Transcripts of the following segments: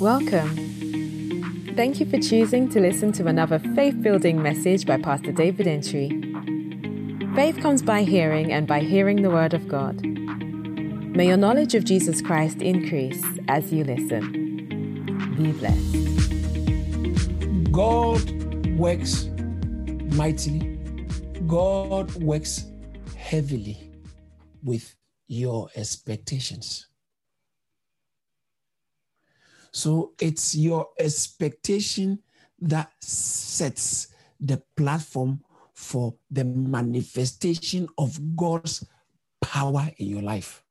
Welcome. Thank you for choosing to listen to another faith building message by Pastor David Entry. Faith comes by hearing, and by hearing the Word of God. May your knowledge of Jesus Christ increase as you listen. Be blessed. God works mightily, God works heavily with your expectations. So it's your expectation that sets the platform for the manifestation of God's power in your life.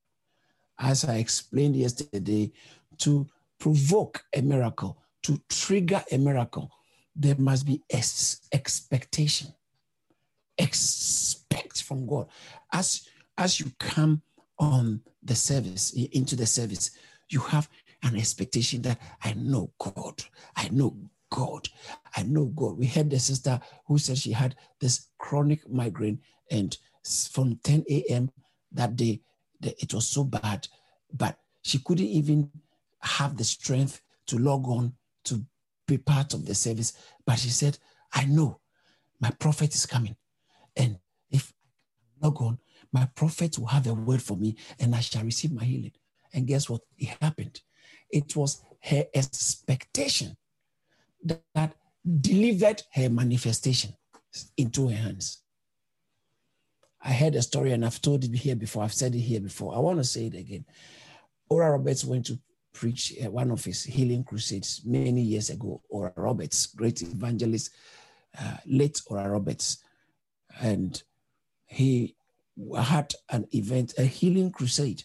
As I explained yesterday, to provoke a miracle, to trigger a miracle, there must be ex- expectation. Expect from God. As, as you come on the service, into the service, you have an expectation that I know God. I know God. I know God. We had the sister who said she had this chronic migraine, and from 10 a.m. that day, it was so bad, but she couldn't even have the strength to log on to be part of the service. But she said, I know my prophet is coming. And if I log on, my prophet will have a word for me and I shall receive my healing. And guess what? It happened. It was her expectation that, delivered her manifestation into her hands. I heard a story and I've told it here before. I've said it here before. I want to say it again. Oral Roberts went to preach one of his healing crusades many years ago. Oral Roberts, great evangelist, uh, late Oral Roberts. And he had an event, a healing crusade.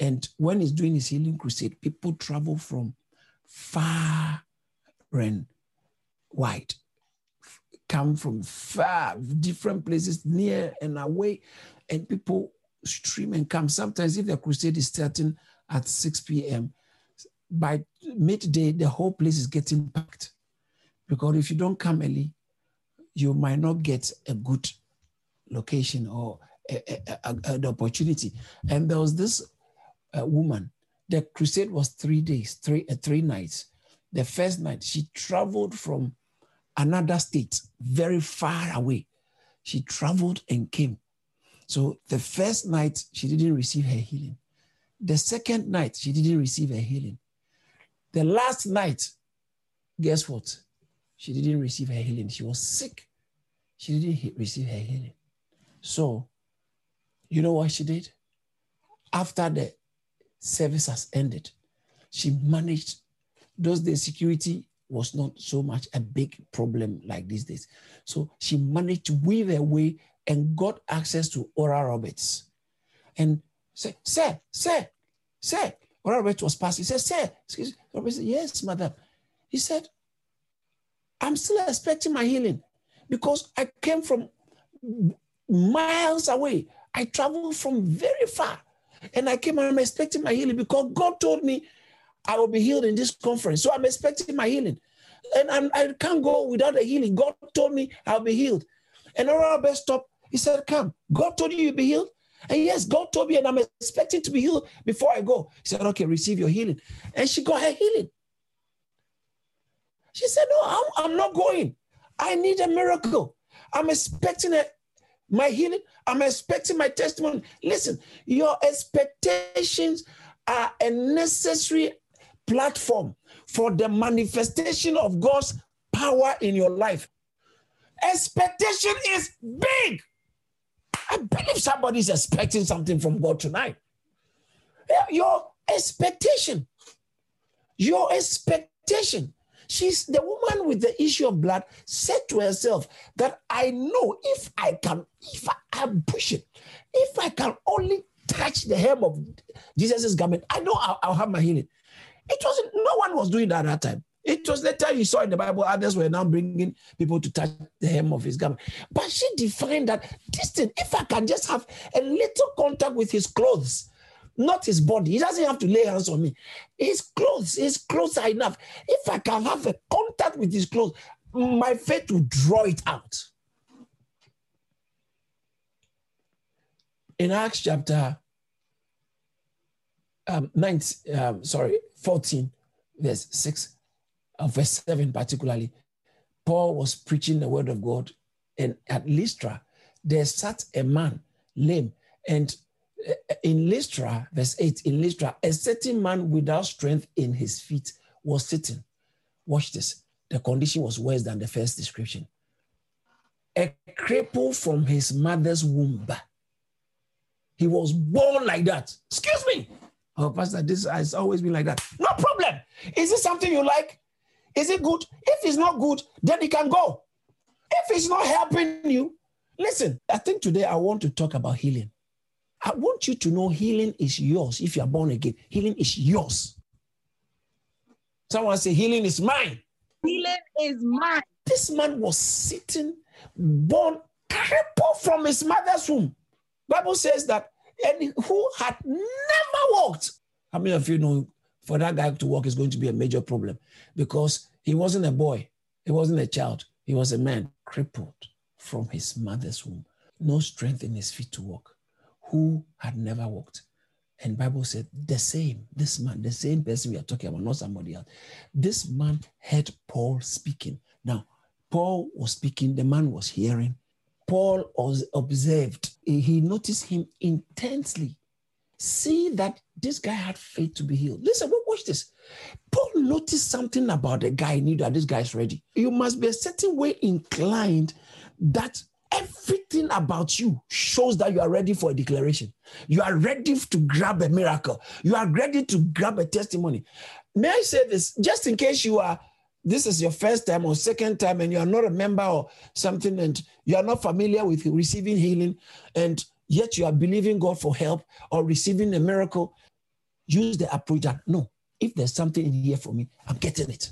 And when he's doing his healing crusade, people travel from far and wide, come from far, different places, near and away, and people stream and come. Sometimes, if the crusade is starting at 6 p.m., by midday, the whole place is getting packed. Because if you don't come early, you might not get a good location or the opportunity. And there was this uh, woman. The crusade was three days, three uh, three nights. The first night, she traveled from another state, very far away. She traveled and came. So the first night, she didn't receive her healing. The second night, she didn't receive her healing. The last night, guess what? She didn't receive her healing. She was sick. She didn't receive her healing. So, you know what she did? After the service has ended, she managed, those days, security was not so much a big problem like these days. So she managed to weave her way and got access to Oral Roberts. And said, Sir, sir, sir, Oral Roberts was passing. He said, Sir, excuse me. Robert said, Yes, madam. He said, I'm still expecting my healing because I came from miles away. I traveled from very far. And I came and I'm expecting my healing because God told me I will be healed in this conference. So I'm expecting my healing. And I'm, I can not go without a healing. God told me I'll be healed. And Oral Best stopped. He said, Come. God told you you'll be healed? And yes, God told me, and I'm expecting to be healed before I go. He said, Okay, receive your healing. And she got her healing. She said, No, I'm, I'm not going. I need a miracle. I'm expecting a, my healing. I'm expecting my testimony. Listen, your expectations are a necessary platform for the manifestation of God's power in your life. Expectation is big. I believe somebody is expecting something from God tonight. Your expectation, your expectation She's the woman with the issue of blood said to herself that I know if I can, if I, I push it, if I can only touch the hem of Jesus' garment, I know I'll, I'll, have my healing. It wasn't, no one was doing that at that time. It was later you saw in the Bible, others were now bringing people to touch the hem of his garment. But she defined that this thing, if I can just have a little contact with his clothes, not his body. He doesn't have to lay hands on me. His clothes, his clothes are enough. If I can have a contact with his clothes, my faith will draw it out. In Acts chapter um, 9, um, sorry, 14, verse 6, uh, verse 7 particularly, Paul was preaching the word of God, and at Lystra, there sat a man lame. And in Lystra, verse 8, in Lystra, a certain man without strength in his feet was sitting. Watch this. The condition was worse than the first description. A cripple from his mother's womb. He was born like that. Excuse me. Oh, Pastor, this has always been like that. No problem. Is it something you like? Is it good? If it's not good, then it can go. If it's not helping you, listen, I think today I want to talk about healing. I want you to know healing is yours if you are born again. Healing is yours. Someone say, Healing is mine. Healing is mine. This man was sitting, born crippled from his mother's womb. Bible says that and who had never walked. How many of you know for that guy to walk is going to be a major problem because he wasn't a boy, he wasn't a child, he was a man crippled from his mother's womb, no strength in his feet to walk, who had never walked. And Bible said the same, this man, the same person we are talking about, not somebody else. This man heard Paul speaking. Now, Paul was speaking, the man was hearing. Paul was observed. He noticed him intensely. See that this guy had faith to be healed. Listen, watch this. Paul noticed something about the guy, knew that this guy is ready. You must be a certain way inclined that everything about you shows that you are ready for a declaration. You are ready to grab a miracle. You are ready to grab a testimony. May I say this, just in case you are this is your first time or second time and you are not a member or something and you are not familiar with receiving healing and yet you are believing God for help or receiving a miracle, use the approach that no, if there's something in here for me, I'm getting it.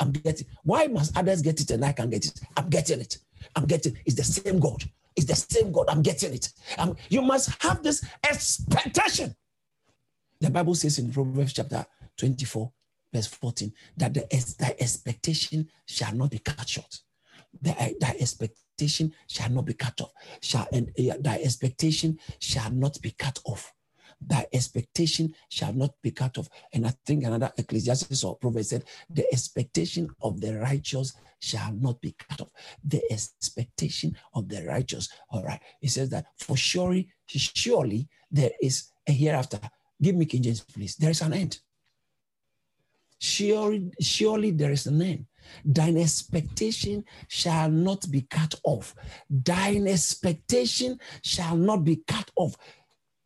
I'm getting why must others get it and I can't get it? I'm getting it. I'm getting. It's the same God. It's the same God. I'm getting it. I'm, you must have this expectation. The Bible says in Proverbs chapter 24, verse 14, that the, expectation shall not be cut short. The, expectation shall not be cut off. Shall, and uh, expectation shall not be cut off. Thy expectation shall not be cut off. And I think another Ecclesiastes or Proverbs said, the expectation of the righteous shall not be cut off. The expectation of the righteous. All right. He says that for surely, surely there is a hereafter. Give me King James, please. There is an end. Surely, surely there is an end. Thine expectation shall not be cut off. Thine expectation shall not be cut off.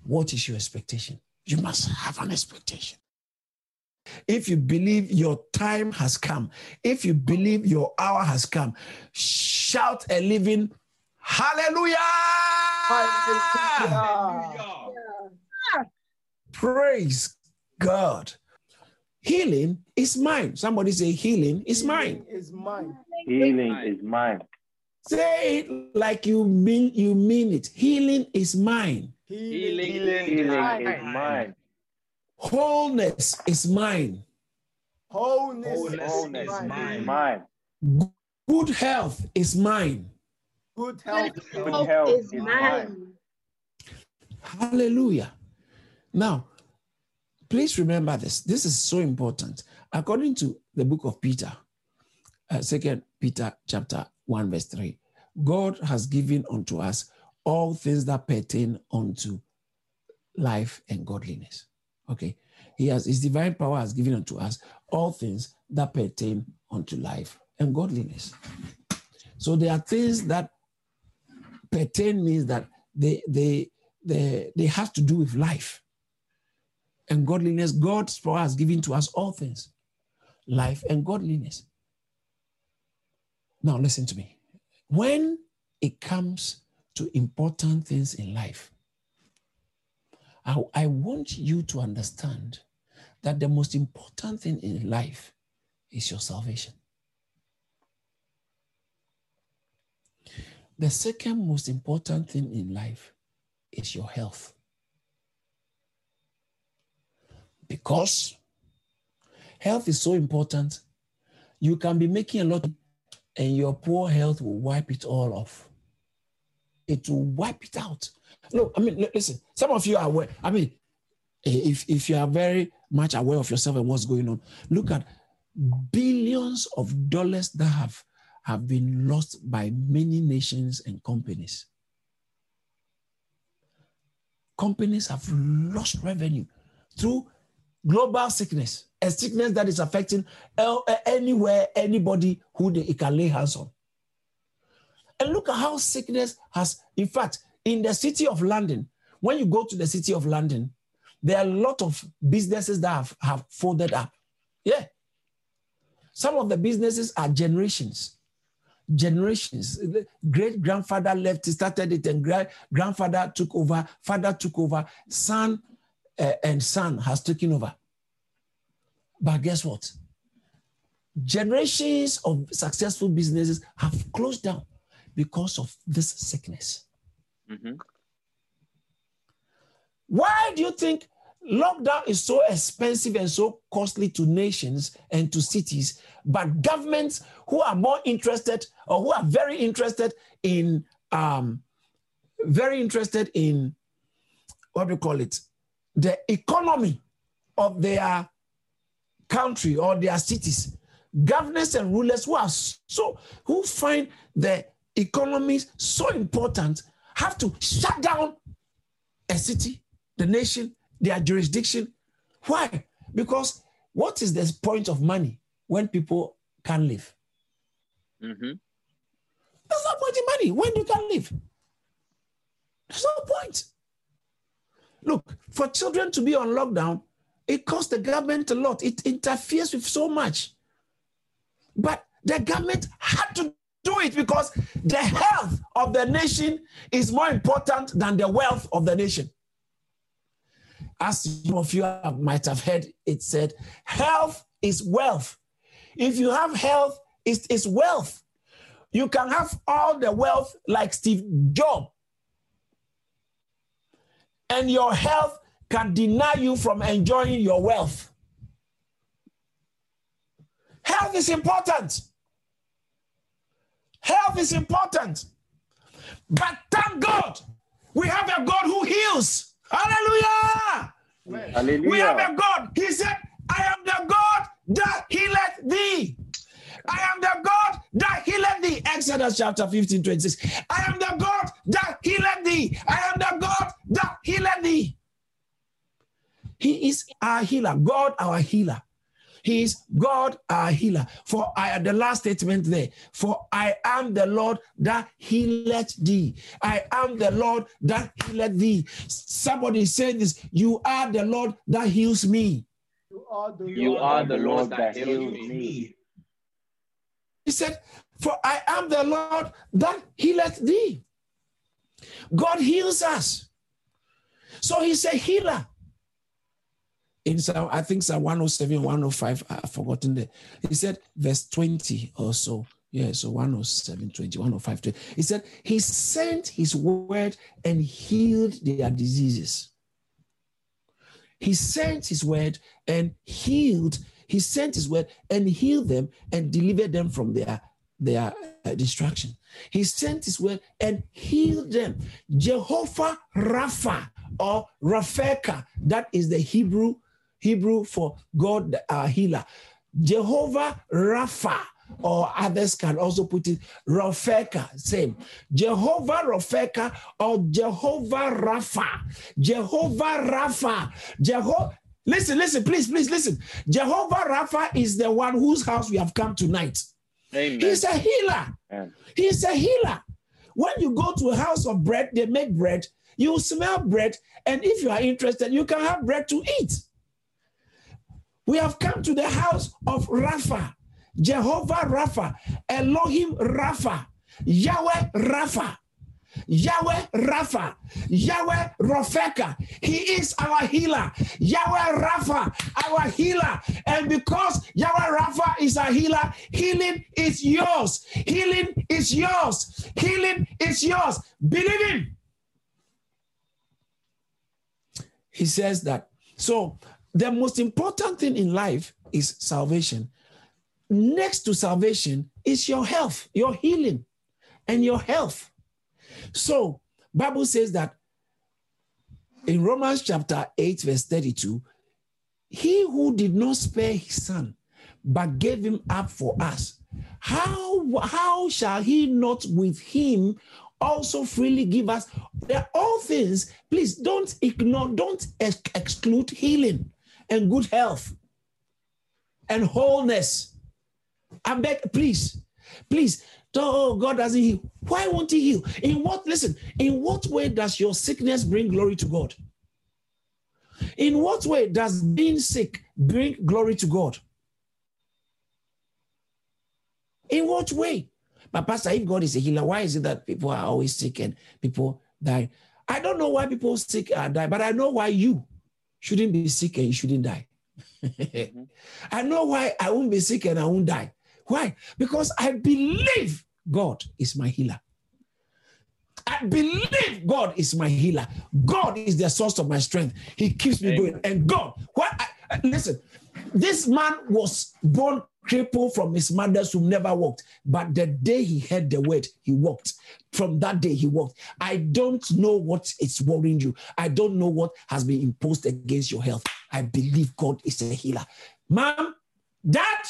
What is your expectation? You must have an expectation. If you believe your time has come, if you believe your hour has come, shout a living hallelujah! Hallelujah! Praise God. Healing is mine. Somebody say, healing is mine. Is mine. Healing is mine. Say it like you mean you mean it. Healing is mine. Healing, Healing is mine. Wholeness is mine. Wholeness, Wholeness is mine. mine. Good health is mine. Good health, Good health is mine. Hallelujah. Now, Please remember this. This is so important. According to the book of Peter, uh, Second Peter chapter 1, verse 3, God has given unto us all things that pertain unto life and godliness. Okay. He has his divine power has given unto us all things that pertain unto life and godliness. So there are things that pertain means that they they they, they have to do with life and godliness, God's power has given to us all things life and godliness. Now, listen to me. When it comes to important things in life, I, I want you to understand that the most important thing in life is your salvation. The second most important thing in life is your health. Because health is so important. You can be making a lot and your poor health will wipe it all off. It will wipe it out. No, I mean, listen, some of you are aware. I mean, eh, if, if you are very much aware of yourself and what's going on, look at billions of dollars that have, have been lost by many nations and companies. Companies have lost revenue through global sickness, a sickness that is affecting eh, anywhere, anybody who they, can lay hands on. And look at how sickness has, in fact, in the city of London, when you go to the city of London, there are a lot of businesses that have, have folded up. Yeah. Some of the businesses are generations. Generations. Great grandfather left, started it, and grandfather took over, father took over, son uh, and son has taken over. But guess what? Generations of successful businesses have closed down because of this sickness. Mm-hmm. Why do you think lockdown is so expensive and so costly to nations and to cities, but governments who are more interested or who are very interested in um, very interested in what do you call it the economy of their country or their cities governors and rulers who are so who find the economies so important have to shut down a city the nation their jurisdiction. Why? Because what is the point of money when people can't live? Mm-hmm. There's no point in money when you can't live. There's no point. Look, for children to be on lockdown, it costs the government a lot. It interferes with so much. But the government had to it because the health of the nation is more important than the wealth of the nation as some of you might have heard it said, health is wealth. If you have health, it's, it's wealth. You can have all the wealth like Steve Jobs, and your health can deny you from enjoying your wealth. Health is important. Health is important. But thank God, we have a God who heals. Hallelujah. Hallelujah. We have a God. He said, I am the God that healeth thee. I am the God that healeth thee. Exodus chapter 15, 26. I am the God that healeth thee. I am the God that healeth thee. He is our healer, God our healer. He is God our healer. For I the last statement there. For I am the Lord that healeth thee. I am the Lord that healeth thee. Somebody said this. You are the Lord that heals me. You are the, you Lord, are the Lord that, that heals me. He said, For I am the Lord that healeth thee. God heals us. So he's a healer in I think Psalm 107, 105, I've forgotten the, he said, verse 20 or so. Yeah, so 107, 20, 105, 20. He said, He sent His word and healed their diseases. He sent His word and healed, He sent His word and healed them and delivered them from their, their uh, destruction. He sent His word and healed them. Jehovah Rapha or Rafeka, that is the Hebrew Hebrew for God our healer. Jehovah Rapha, or others can also put it Rafeka, same. Jehovah Rafeka or Jehovah Rapha. Jehovah Rapha. Jehovah. Listen, listen, please, please listen. Jehovah Rapha is the one whose house we have come tonight. Amen. He's a healer. Amen. He's a healer. When you go to a house of bread, they make bread, you smell bread, and if you are interested, you can have bread to eat. We have come to the house of Rapha, Jehovah Rapha, Elohim Rapha, Yahweh Rapha. Yahweh Rapha, Yahweh Rafeka, He is our healer. Yahweh Rapha, our healer. And because Yahweh Rapha is our healer, healing is yours. Healing is yours. Healing is yours. Believe Him. He says that. So the most important thing in life is salvation. Next to salvation is your health, your healing, and your health. So, Bible says that in Romans chapter 8, verse 32, he who did not spare his son, but gave him up for us, how, how shall he not with him also freely give us all things? Please don't ignore, don't ex- exclude healing and good health and wholeness. I beg, please, please. Oh, God doesn't heal. Why won't He heal? In what, listen, in what way does your sickness bring glory to God? In what way does being sick bring glory to God? In what way? But Pastor, if God is a healer, why is it that people are always sick and people die? I don't know why people sick and die, but I know why you shouldn't be sick and you shouldn't die. mm-hmm. I know why I won't be sick and I won't die. Why? Because I believe God is my healer. I believe God is my healer. God is the source of my strength. He keeps me Amen. going. And God, what? I, listen, this man was born crippled from his mother's who never walked. But the day he heard the word, he walked. From that day, he walked. I don't know what is worrying you. I don't know what has been imposed against your health. I believe God is a healer. Mom, dad,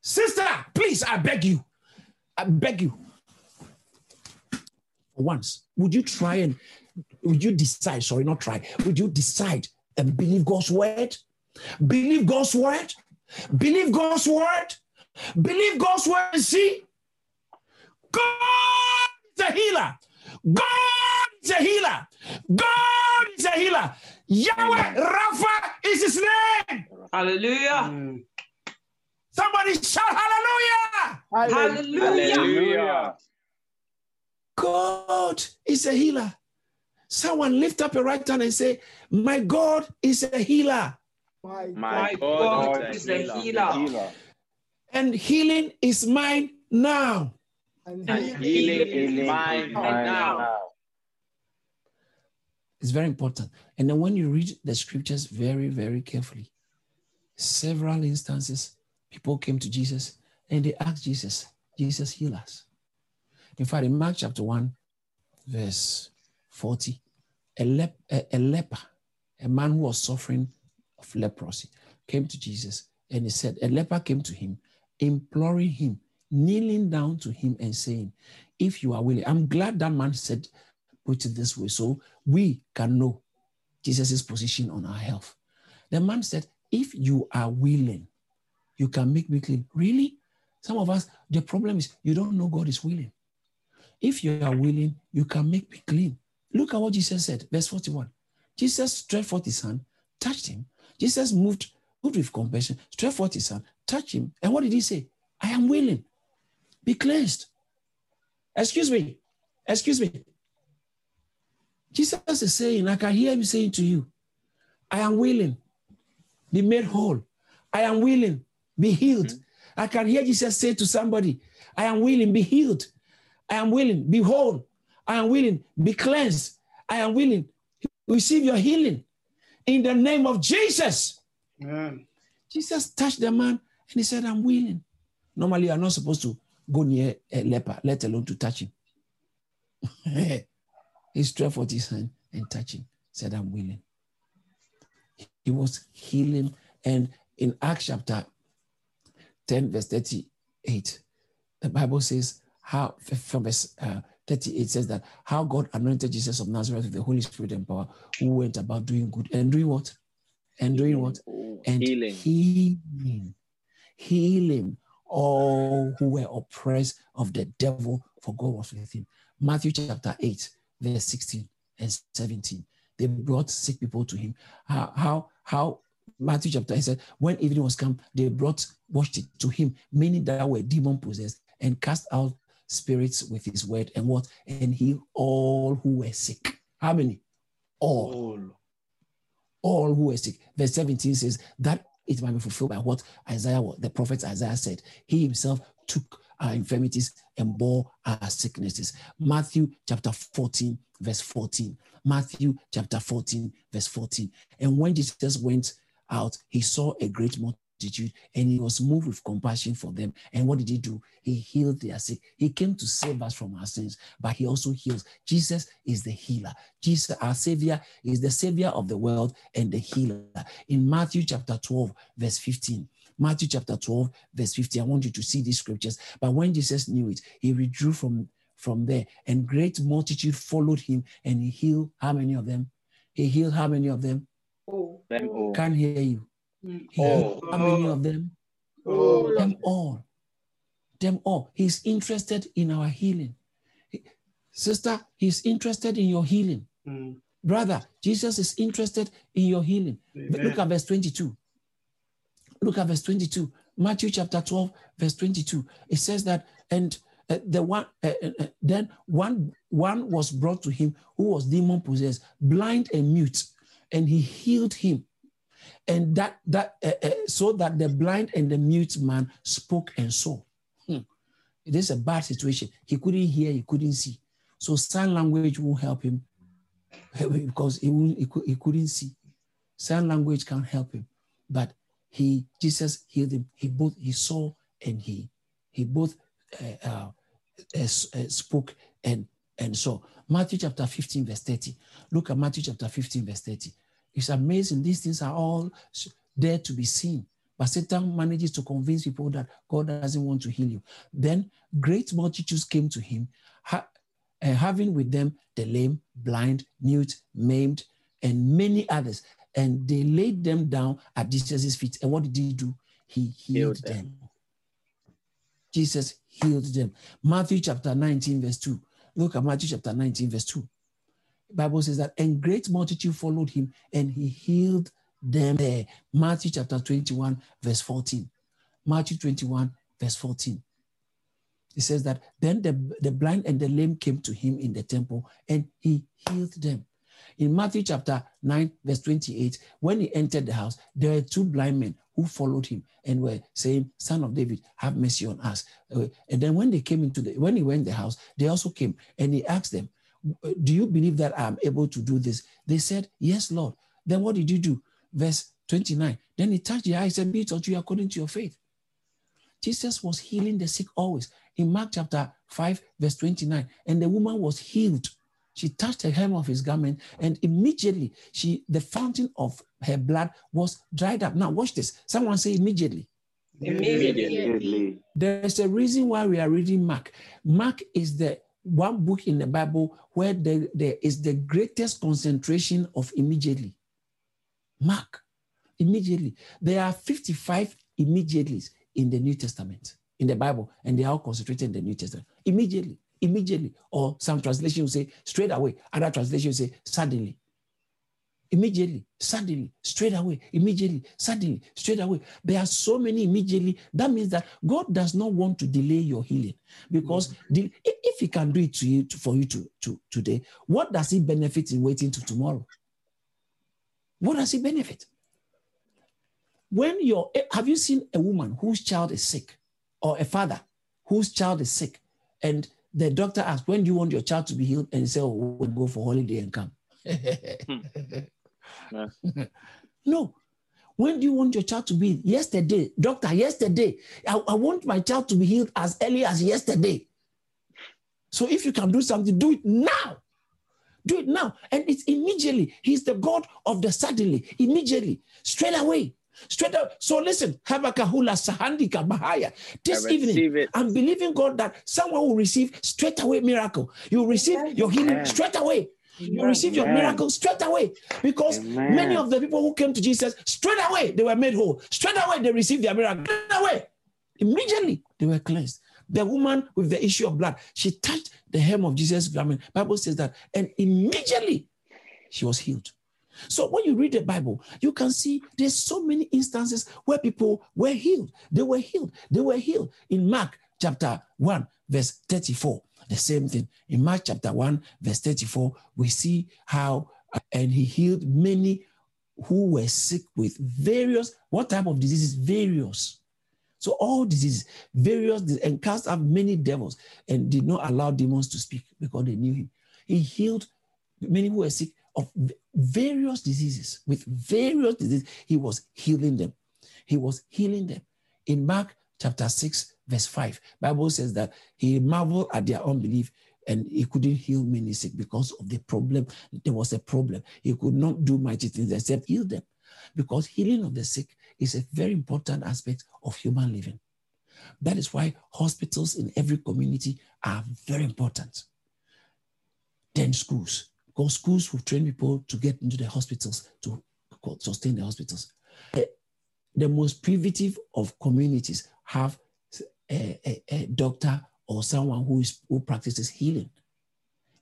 sister, please, I beg you. I beg you. Once, would you try and would you decide? Sorry, not try. Would you decide and believe God's word? Believe God's word Believe God's word. Believe God's word and see. God is a healer. God is a healer. God is a healer. Yahweh Rapha is his name. Hallelujah. Mm. Somebody shout hallelujah. Hallelujah. hallelujah. God is a healer. Someone lift up your right hand and say, My God is a healer. My, My God, God is the healer. healer. And healing is mine now. And, healing, is mine, mine now. now. It's very important. And then when you read the scriptures very, very carefully, several instances, people came to Jesus and they asked Jesus, Jesus, heal us. In fact, in Mark chapter 1, verse 40, a, lep- a, a leper, a man who was suffering of leprosy, came to Jesus and he said, A leper came to him, imploring him, kneeling down to him and saying, If you are willing, I'm glad that man said, put it this way, so we can know Jesus' position on our health. The man said, If you are willing, you can make me clean. Really? Some of us, the problem is you don't know God is willing. If you are willing, you can make me clean. Look at what Jesus said, verse 41. Jesus stretched forth his hand, touched him, Jesus moved, moved with compassion, stretched forth his hand, touched him. And what did he say? I am willing. Be cleansed. Excuse me. Excuse me. Jesus is saying, I can hear him saying to you, I am willing. Be made whole. I am willing. Be healed. Mm-hmm. I can hear Jesus say to somebody, I am willing. Be healed. I am willing. Be whole. I am willing. Be cleansed. I am willing. Receive your healing in the name of Jesus. Amen. Jesus touched the man and he said, I'm willing. Normally, you're not supposed to go near a leper, let alone to touch him. he stretched forth his hand and touched him, said, I'm willing. He was healing. And in Acts chapter 10, verse 38, the Bible says, how from verse uh, 38 says that how God anointed Jesus of Nazareth with the Holy Spirit and power, who went about doing good and doing what? And doing what? And healing. Healing. Healing all who were oppressed of the devil, for God was with him. Matthew chapter 8, verse 16 and 17. They brought sick people to him. How, how, how Matthew chapter 8 said, when evening was come, they brought, washed it to him, many that were demon possessed, and cast out spirits with his word and what? And heal all who were sick. How many? All. All, all who were sick. Verse 17 says that it might be fulfilled by what Isaiah, the prophet Isaiah said. He himself took our infirmities and bore our sicknesses. Matthew chapter 14, verse 14. Matthew chapter 14, verse 14. And when Jesus went out, he saw a great multitude multitude and he was moved with compassion for them. And what did he do? He healed their sick. He came to save us from our sins, but he also heals. Jesus is the healer. Jesus, our Savior, is the Savior of the world and the healer. In Matthew chapter 12, verse 15, Matthew chapter 12, verse 50. I want you to see these scriptures. But when Jesus knew it, he withdrew from, from there, and great multitude followed him, and he healed how many of them? He healed how many of them? Oh. Can't hear you. Healed how many of them? Oh. Them all. Them all. He's interested in our healing. Sister, he's interested in your healing. Mm. Brother, Jesus is interested in your healing. Amen. Look at verse 22. Look at verse 22. Matthew chapter 12, verse 22. It says that, and uh, the one uh, uh, uh, then one one was brought to him who was demon possessed, blind and mute, and he healed him. And that that uh, uh, so that the blind and the mute man spoke and saw. Hmm. It is a bad situation. He couldn't hear, he couldn't see. So sign language won't help him because he, won't, he, he couldn't see. Sign language can't help him. But he Jesus healed him. He both he saw and he he both uh, uh, uh, uh, spoke and and saw. Matthew chapter 15 verse 30. Look at Matthew chapter 15 verse 30. It's amazing. These things are all there to be seen. But Satan manages to convince people that God doesn't want to heal you. Then great multitudes came to him, ha- uh, having with them the lame, blind, mute, maimed, and many others. And they laid them down at Jesus' feet. And what did he do? He healed, Healed them. them. Jesus healed them. Matthew chapter 19, verse 2. Look at Matthew chapter 19, verse 2. Bible says that, and great multitude followed him, and he healed them there. Matthew chapter 21, verse 14. Matthew 21, verse 14. It says that then the, the blind and the lame came to him in the temple, and he healed them. In Matthew chapter 9, verse 28, when he entered the house, there were two blind men who followed him and were saying, Son of David, have mercy on us. Uh, And then when they came into the, when he went in the house, they also came and he asked them, Do you believe that I'm able to do this? They said, Yes, Lord. Then what did you do? Verse 29. Then he touched the eyes and said, be it unto you according to your faith. Jesus was healing the sick always. In Mark chapter 5, verse 29, and the woman was healed. She touched the hem of his garment, and immediately she the fountain of her blood was dried up. Now, watch this. Someone say immediately. Immediately. There's a reason why we are reading Mark. Mark is the one book in the Bible where there, there is the greatest concentration of immediately. Mark, immediately. There are 55 immediately in the New Testament, in the Bible, and they are all concentrated in the New Testament. Immediately, immediately. Or some translation will say straight away, other translation will say suddenly. Immediately, suddenly, straight away, immediately, suddenly, straight away. There are so many immediately. That means that God does not want to delay your healing because the- if if He can do it to you to- for you to, to today, what does He benefit in waiting to tomorrow? What does He benefit? When you're, eh, have you seen a woman whose child is sick or a father whose child is sick and the doctor asks, when do you want your child to be healed? And you say, oh, we'll go for holiday and come. Yeah. No. When do you want your child to be? Yesterday. Doctor, yesterday. I, I want my child to be healed as early as yesterday. So if you can do something, do it now. Do it now. And it's immediately. He's the God of the suddenly, immediately, straight away. Straight up. So listen, Habakahula Sahandika Bahaya. This I evening, it. I'm believing God that someone will receive straight away miracle. You will receive your healing straight away. You receive your miracle straight away because Amen. many of the people who came to Jesus straight away they were made whole. Straight away they received their miracle. Straight away, immediately they were cleansed. The woman with the issue of blood, she touched the hem of Jesus' garment. Bible says that, and immediately she was healed. So when you read the Bible, you can see there's so many instances where people were healed. They were healed. They were healed. In Mark chapter 1, verse 34, the same thing. In Mark chapter 1, verse 34, we see how, uh, and he healed many who were sick with various, what type of diseases? Various. So all diseases, various, and cast out many devils and did not allow demons to speak because they knew him. He healed many who were sick of various diseases. With various diseases, he was healing them. He was healing them. In Mark chapter 6, verse 5, Bible says that he marveled at their unbelief and he couldn't heal many sick because of the problem. There was a problem. He could not do mighty things except heal them because healing of the sick is a very important aspect of human living. That is why hospitals in every community are very important. Then schools, because schools will train people to get into the hospitals to sustain the hospitals. The most primitive of communities have a, a, a doctor or someone who is who practices healing.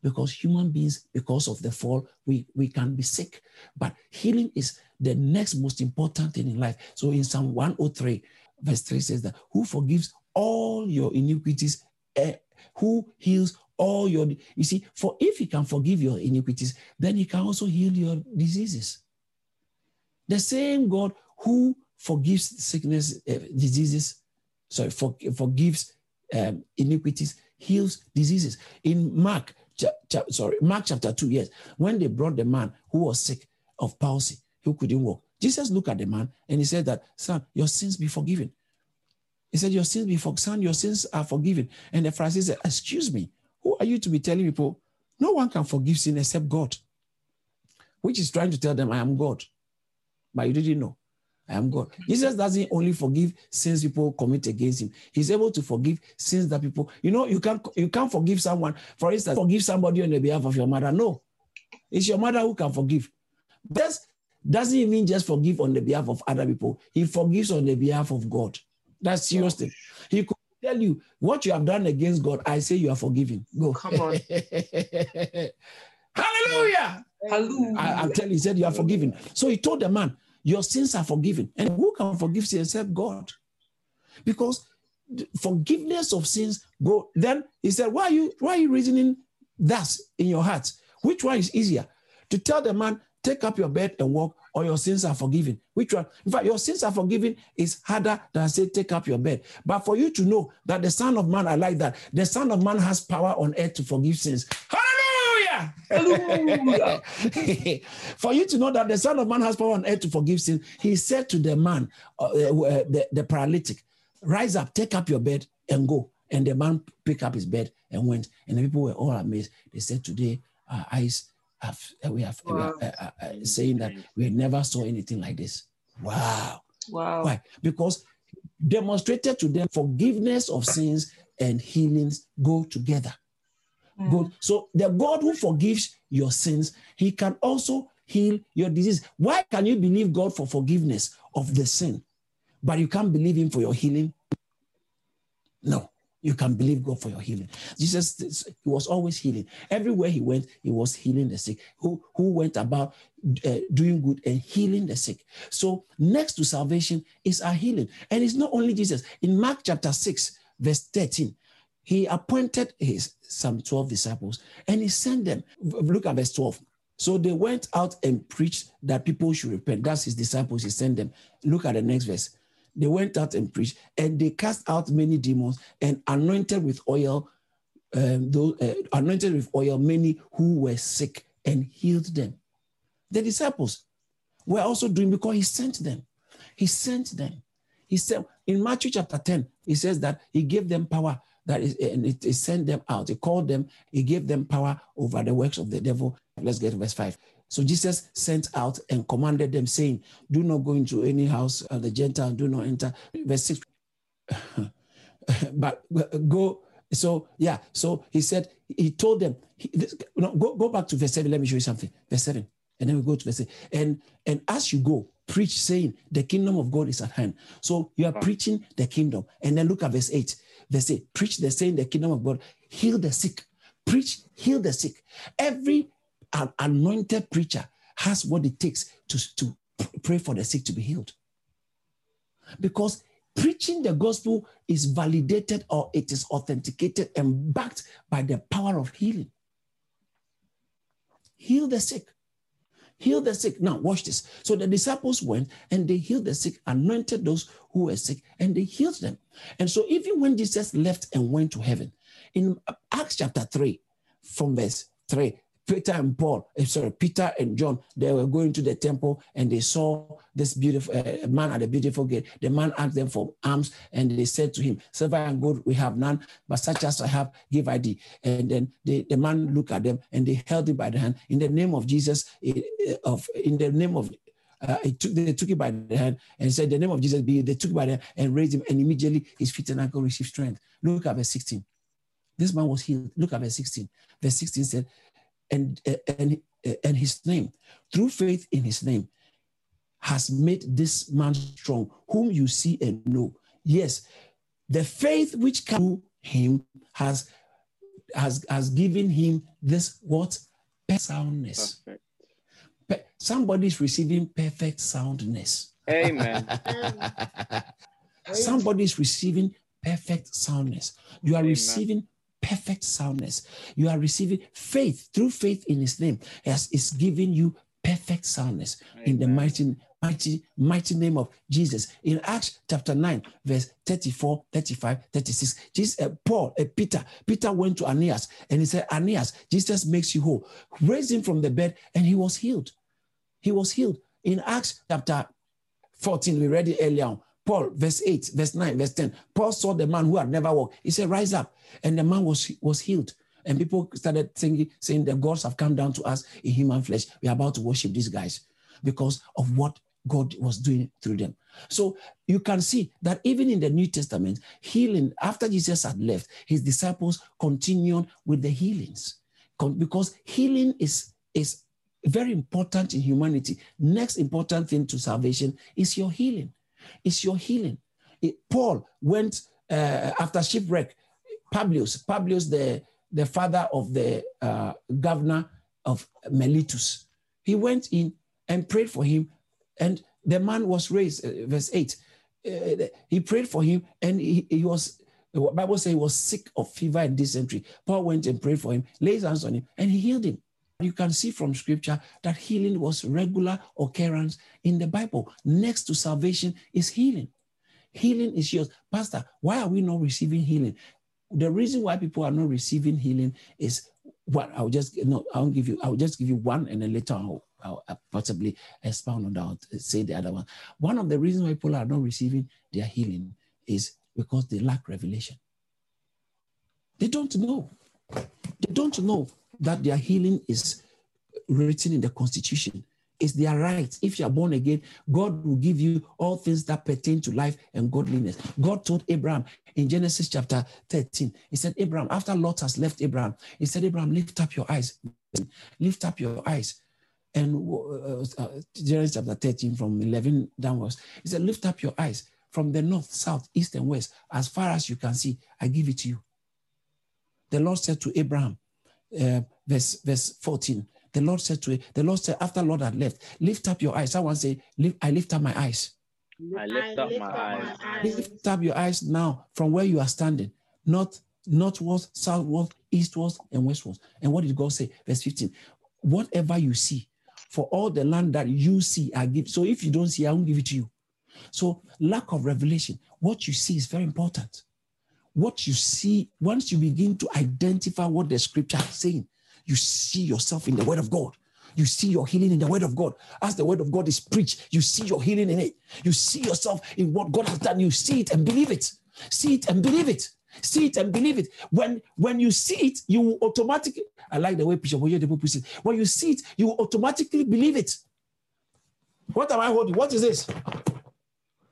Because human beings because of the fall we we can be sick. But healing is the next most important thing in life. So in psalm 103 verse 3 says that who forgives all your iniquities eh, who heals all your you see for if he can forgive your iniquities then he can also heal your diseases. The same god who forgives sickness uh, diseases sorry for, forgives um, iniquities, heals diseases. In Mark, cha- cha- sorry, Mark chapter 2, yes, when they brought the man who was sick of palsy, who couldn't walk, Jesus looked at the man and he said that, son, your sins be forgiven. He said, your sins be forgiven. Son, your sins are forgiven. And the Pharisee said, excuse me, who are you to be telling people? No one can forgive sin except God, which is trying to tell them, I am God. But you didn't know. I am God. Jesus doesn't only forgive sins people commit against him. He's able to forgive sins that people, you know, you can't you can't forgive someone. For instance, forgive somebody on the behalf of your mother. No, it's your mother who can forgive. This doesn't mean just forgive on the behalf of other people. He forgives on the behalf of God. That's serious thing. He could tell you what you have done against God. I say you are forgiven. Go. Come on. Hallelujah. Hallelujah. I, am telling you, he said you are forgiven. So he told the man, your sins are forgiven. And who can forgive sins except God? Because forgiveness of sins go. Then he said, Why are you why are you reasoning thus in your heart? Which one is easier? To tell the man, take up your bed and walk, or your sins are forgiven. Which one? In fact, your sins are forgiven is harder than say, take up your bed. But for you to know that the Son of Man, I like that. The Son of Man has power on earth to forgive sins. Hallelujah. For you to know that the Son of Man has power on earth to forgive sin, he said to the man, uh, uh, the, the paralytic, Rise up, take up your bed and go. And the man picked up his bed and went. And the people were all amazed. They said, Today, our eyes have, uh, we have, wow. we are, uh, uh, uh, saying that we never saw anything like this. Wow. Wow. Why? Because demonstrated to them forgiveness of sins and healings go together. Mm. Good. So the God who forgives your sins, he can also heal your disease. Why can you believe God for forgiveness of the sin, but you can't believe him for your healing? No. You can believe God for your healing. Jesus, he was always healing. Everywhere he went, he was healing the sick. Who, who went about uh, doing good and healing the sick. So next to salvation is our healing. And it's not only Jesus. In Mark chapter 6, verse 13, he appointed his some 12 disciples and he sent them. Look at verse 12. So they went out and preached that people should repent. That's his disciples. He sent them. Look at the next verse. They went out and preached, and they cast out many demons and anointed with oil, um, those, uh, anointed with oil many who were sick and healed them. The disciples were also doing because he sent them. He sent them. He said in Matthew chapter 10, he says that he gave them power that is, and it, it sent them out. He called them, he gave them power over the works of the devil. Let's get verse 5. So Jesus sent out and commanded them, saying, Do not go into any house of the Gentile, do not enter. Verse 6. but uh, go. So, yeah. So he said, He told them, he, no, go, go back to verse 7. Let me show you something. Verse 7. And then we go to verse 8. And, and as you go, preach, saying, The kingdom of God is at hand. So you are preaching the kingdom. And then look at verse 8. They say, preach the saying the kingdom of God, heal the sick, preach, heal the sick. Every an anointed preacher has what it takes to, to pray for the sick to be healed. Because preaching the gospel is validated or it is authenticated and backed by the power of healing. Heal the sick. Heal the sick. Now, watch this. So the disciples went and they healed the sick, anointed those who were sick, and they healed them. And so, even when Jesus left and went to heaven, in Acts chapter 3, from verse 3, Peter and Paul, eh, sorry, Peter and John, they were going to the temple and they saw this beautiful uh, man at the beautiful gate. The man asked them for alms and they said to him, Silver and gold we have none, but such as I have, give I thee. And then the, the man looked at them and they held him by the hand in the name of Jesus, uh, of in the name of uh, took, they took it by the hand and said, The name of Jesus be. They took it by the hand and raised him, and immediately his feet and ankle received strength. Look at verse 16. This man was healed. Look at verse 16. Verse 16 said, and, and, and his name, through faith in his name, has made this man strong, whom you see and know. Yes, the faith which came him has, has, has given him this what? Soundness. Perfect. Somebody's receiving perfect soundness. Amen. Somebody's receiving perfect soundness. You are Amen. receiving perfect soundness. You are receiving faith through faith in his name as is giving you perfect soundness Amen. in the mighty, mighty, mighty name of Jesus. In Acts chapter 9, verse 34, 35, 36, Jesus, uh, Paul, uh, Peter, Peter went to Aeneas and he said, Aeneas, Jesus makes you whole. Raised him from the bed and he was healed. He was healed. In Acts chapter 14, we read it earlier on. Paul, verse 8, verse 9, verse 10. Paul saw the man who had never walked. He said, Rise up. And the man was, was healed. And people started singing, saying, The gods have come down to us in human flesh. We're about to worship these guys because of what God was doing through them. So you can see that even in the New Testament, healing, after Jesus had left, his disciples continued with the healings because healing is, is very important in humanity. Next important thing to salvation is your healing. It's your healing. It, Paul went uh, after shipwreck. Publius, Publius, the, the father of the uh, governor of Miletus, he went in and prayed for him, and the man was raised. Uh, verse eight. Uh, he prayed for him, and he, he was. The Bible says he was sick of fever and dysentery. Paul went and prayed for him, laid hands on him, and he healed him. You can see from scripture that healing was regular occurrence in the Bible. Next to salvation is healing. Healing is yours. Pastor, why are we not receiving healing? The reason why people are not receiving healing is what I'll just no, I'll give you, I'll just give you one and then later I'll, I'll possibly expound on that, say the other one. One of the reasons why people are not receiving their healing is because they lack revelation. They don't know. They don't know that their healing is written in the constitution. It's their right. If you are born again, God will give you all things that pertain to life and godliness. God told Abraham in Genesis chapter 13, He said, Abraham, after Lot has left Abraham, He said, Abraham, lift up your eyes. Lift up your eyes. And uh, uh, Genesis chapter 13, from 11 downwards, He said, Lift up your eyes from the north, south, east, and west, as far as you can see, I give it to you. The Lord said to Abraham, uh, verse, verse 14. The Lord said to it, the Lord said, after Lord had left, lift up your eyes. Someone say, I lift up my eyes. I lift up my eyes. Lift up your eyes now from where you are standing, not northwards, southwards, eastwards, and westwards. And what did God say? Verse 15. Whatever you see, for all the land that you see, I give. So if you don't see, I won't give it to you. So lack of revelation, what you see is very important what you see, once you begin to identify what the scripture is saying, you see yourself in the word of God. You see your healing in the word of God. As the word of God is preached, you see your healing in it. You see yourself in what God has done. You see it and believe it. See it and believe it. See it and believe it. When when you see it, you automatically. I like the way Bishop Oyedepo puts it. When you see it, you automatically believe it. What am I holding? What is this?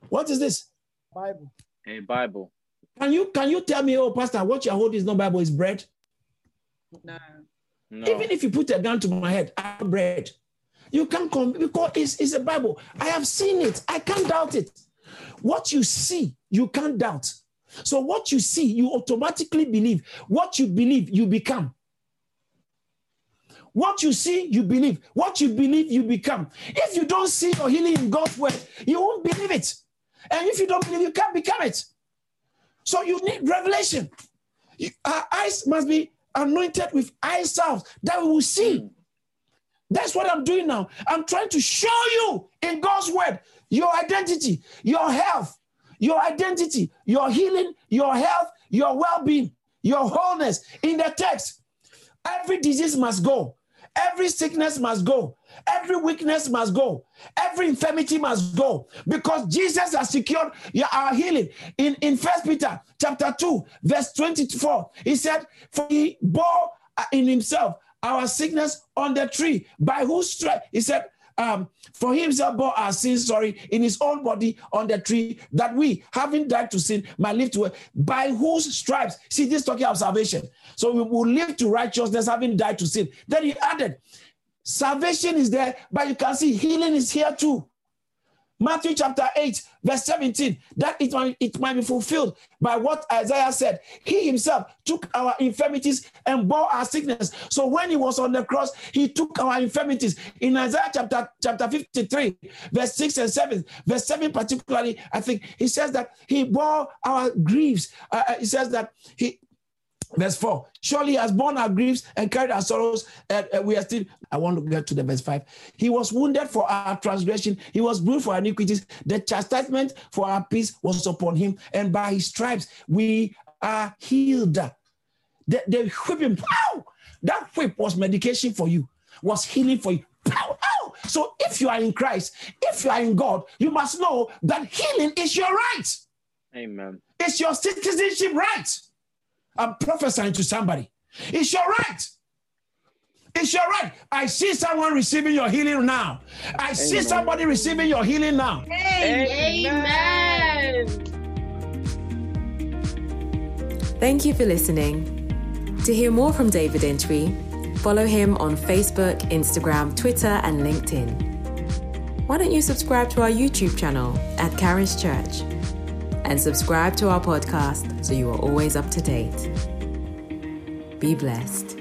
What is this? Bible. A Bible. Can you can you tell me, oh, Pastor, what you're holding is not Bible, is bread? No. No. Even if you put a gun to my head, I have bread. You can't come because it's, it's a Bible. I have seen it. I can't doubt it. What you see, you can't doubt. So what you see, you automatically believe. What you believe, you become. What you see, you believe. What you believe, you become. If you don't see your healing in God's word, you won't believe it. And if you don't believe, you can't become it. So you need revelation. You, our eyes must be anointed with eye salve that we will see. Hmm. That's what I'm doing now. I'm trying to show you in God's word your identity, your health, your identity, your healing, your health, your well being, your wholeness in the text. Every disease must go, Every sickness must go. Every weakness must go. Every infirmity must go because Jesus has secured our healing. In in First Peter chapter two, verse twenty-four, he said, "For he bore uh, in himself our sickness on the tree, by whose strength he said." Um, for himself bore our sins, sorry, in his own body on the tree, that we, having died to sin, might live to it. By whose stripes? See, this talking of salvation. So we will live to righteousness, having died to sin. Then he added, Salvation is there, but you can see healing is here too. Matthew chapter 8, verse 17, that it might, it might be fulfilled by what Isaiah said. He himself took our infirmities and bore our sickness. So when he was on the cross, he took our infirmities. In Isaiah chapter, chapter 53, verse 6 and 7, verse 7 particularly, I think he says that he bore our griefs. Uh, uh he says that he Verse 4 Surely he has borne our griefs and carried our sorrows, and we are still. I want to get to the verse 5. He was wounded for our transgression, he was bruised for our iniquities. The chastisement for our peace was upon him, and by his stripes we are healed. The, the whipping, pow! That whip was medication for you, was healing for you. Pow. So if you are in Christ, if you are in God, you must know that healing is your right. Amen. It's your citizenship right. I'm prophesying to somebody. It's your right. It's your right. I see someone receiving your healing now. I Amen. see somebody receiving your healing now. Amen. Thank you for listening. To hear more from David Entry, follow him on Facebook, Instagram, Twitter, and LinkedIn. Why don't you subscribe to our YouTube channel at Caris Church? And subscribe to our podcast so you are always up to date. Be blessed.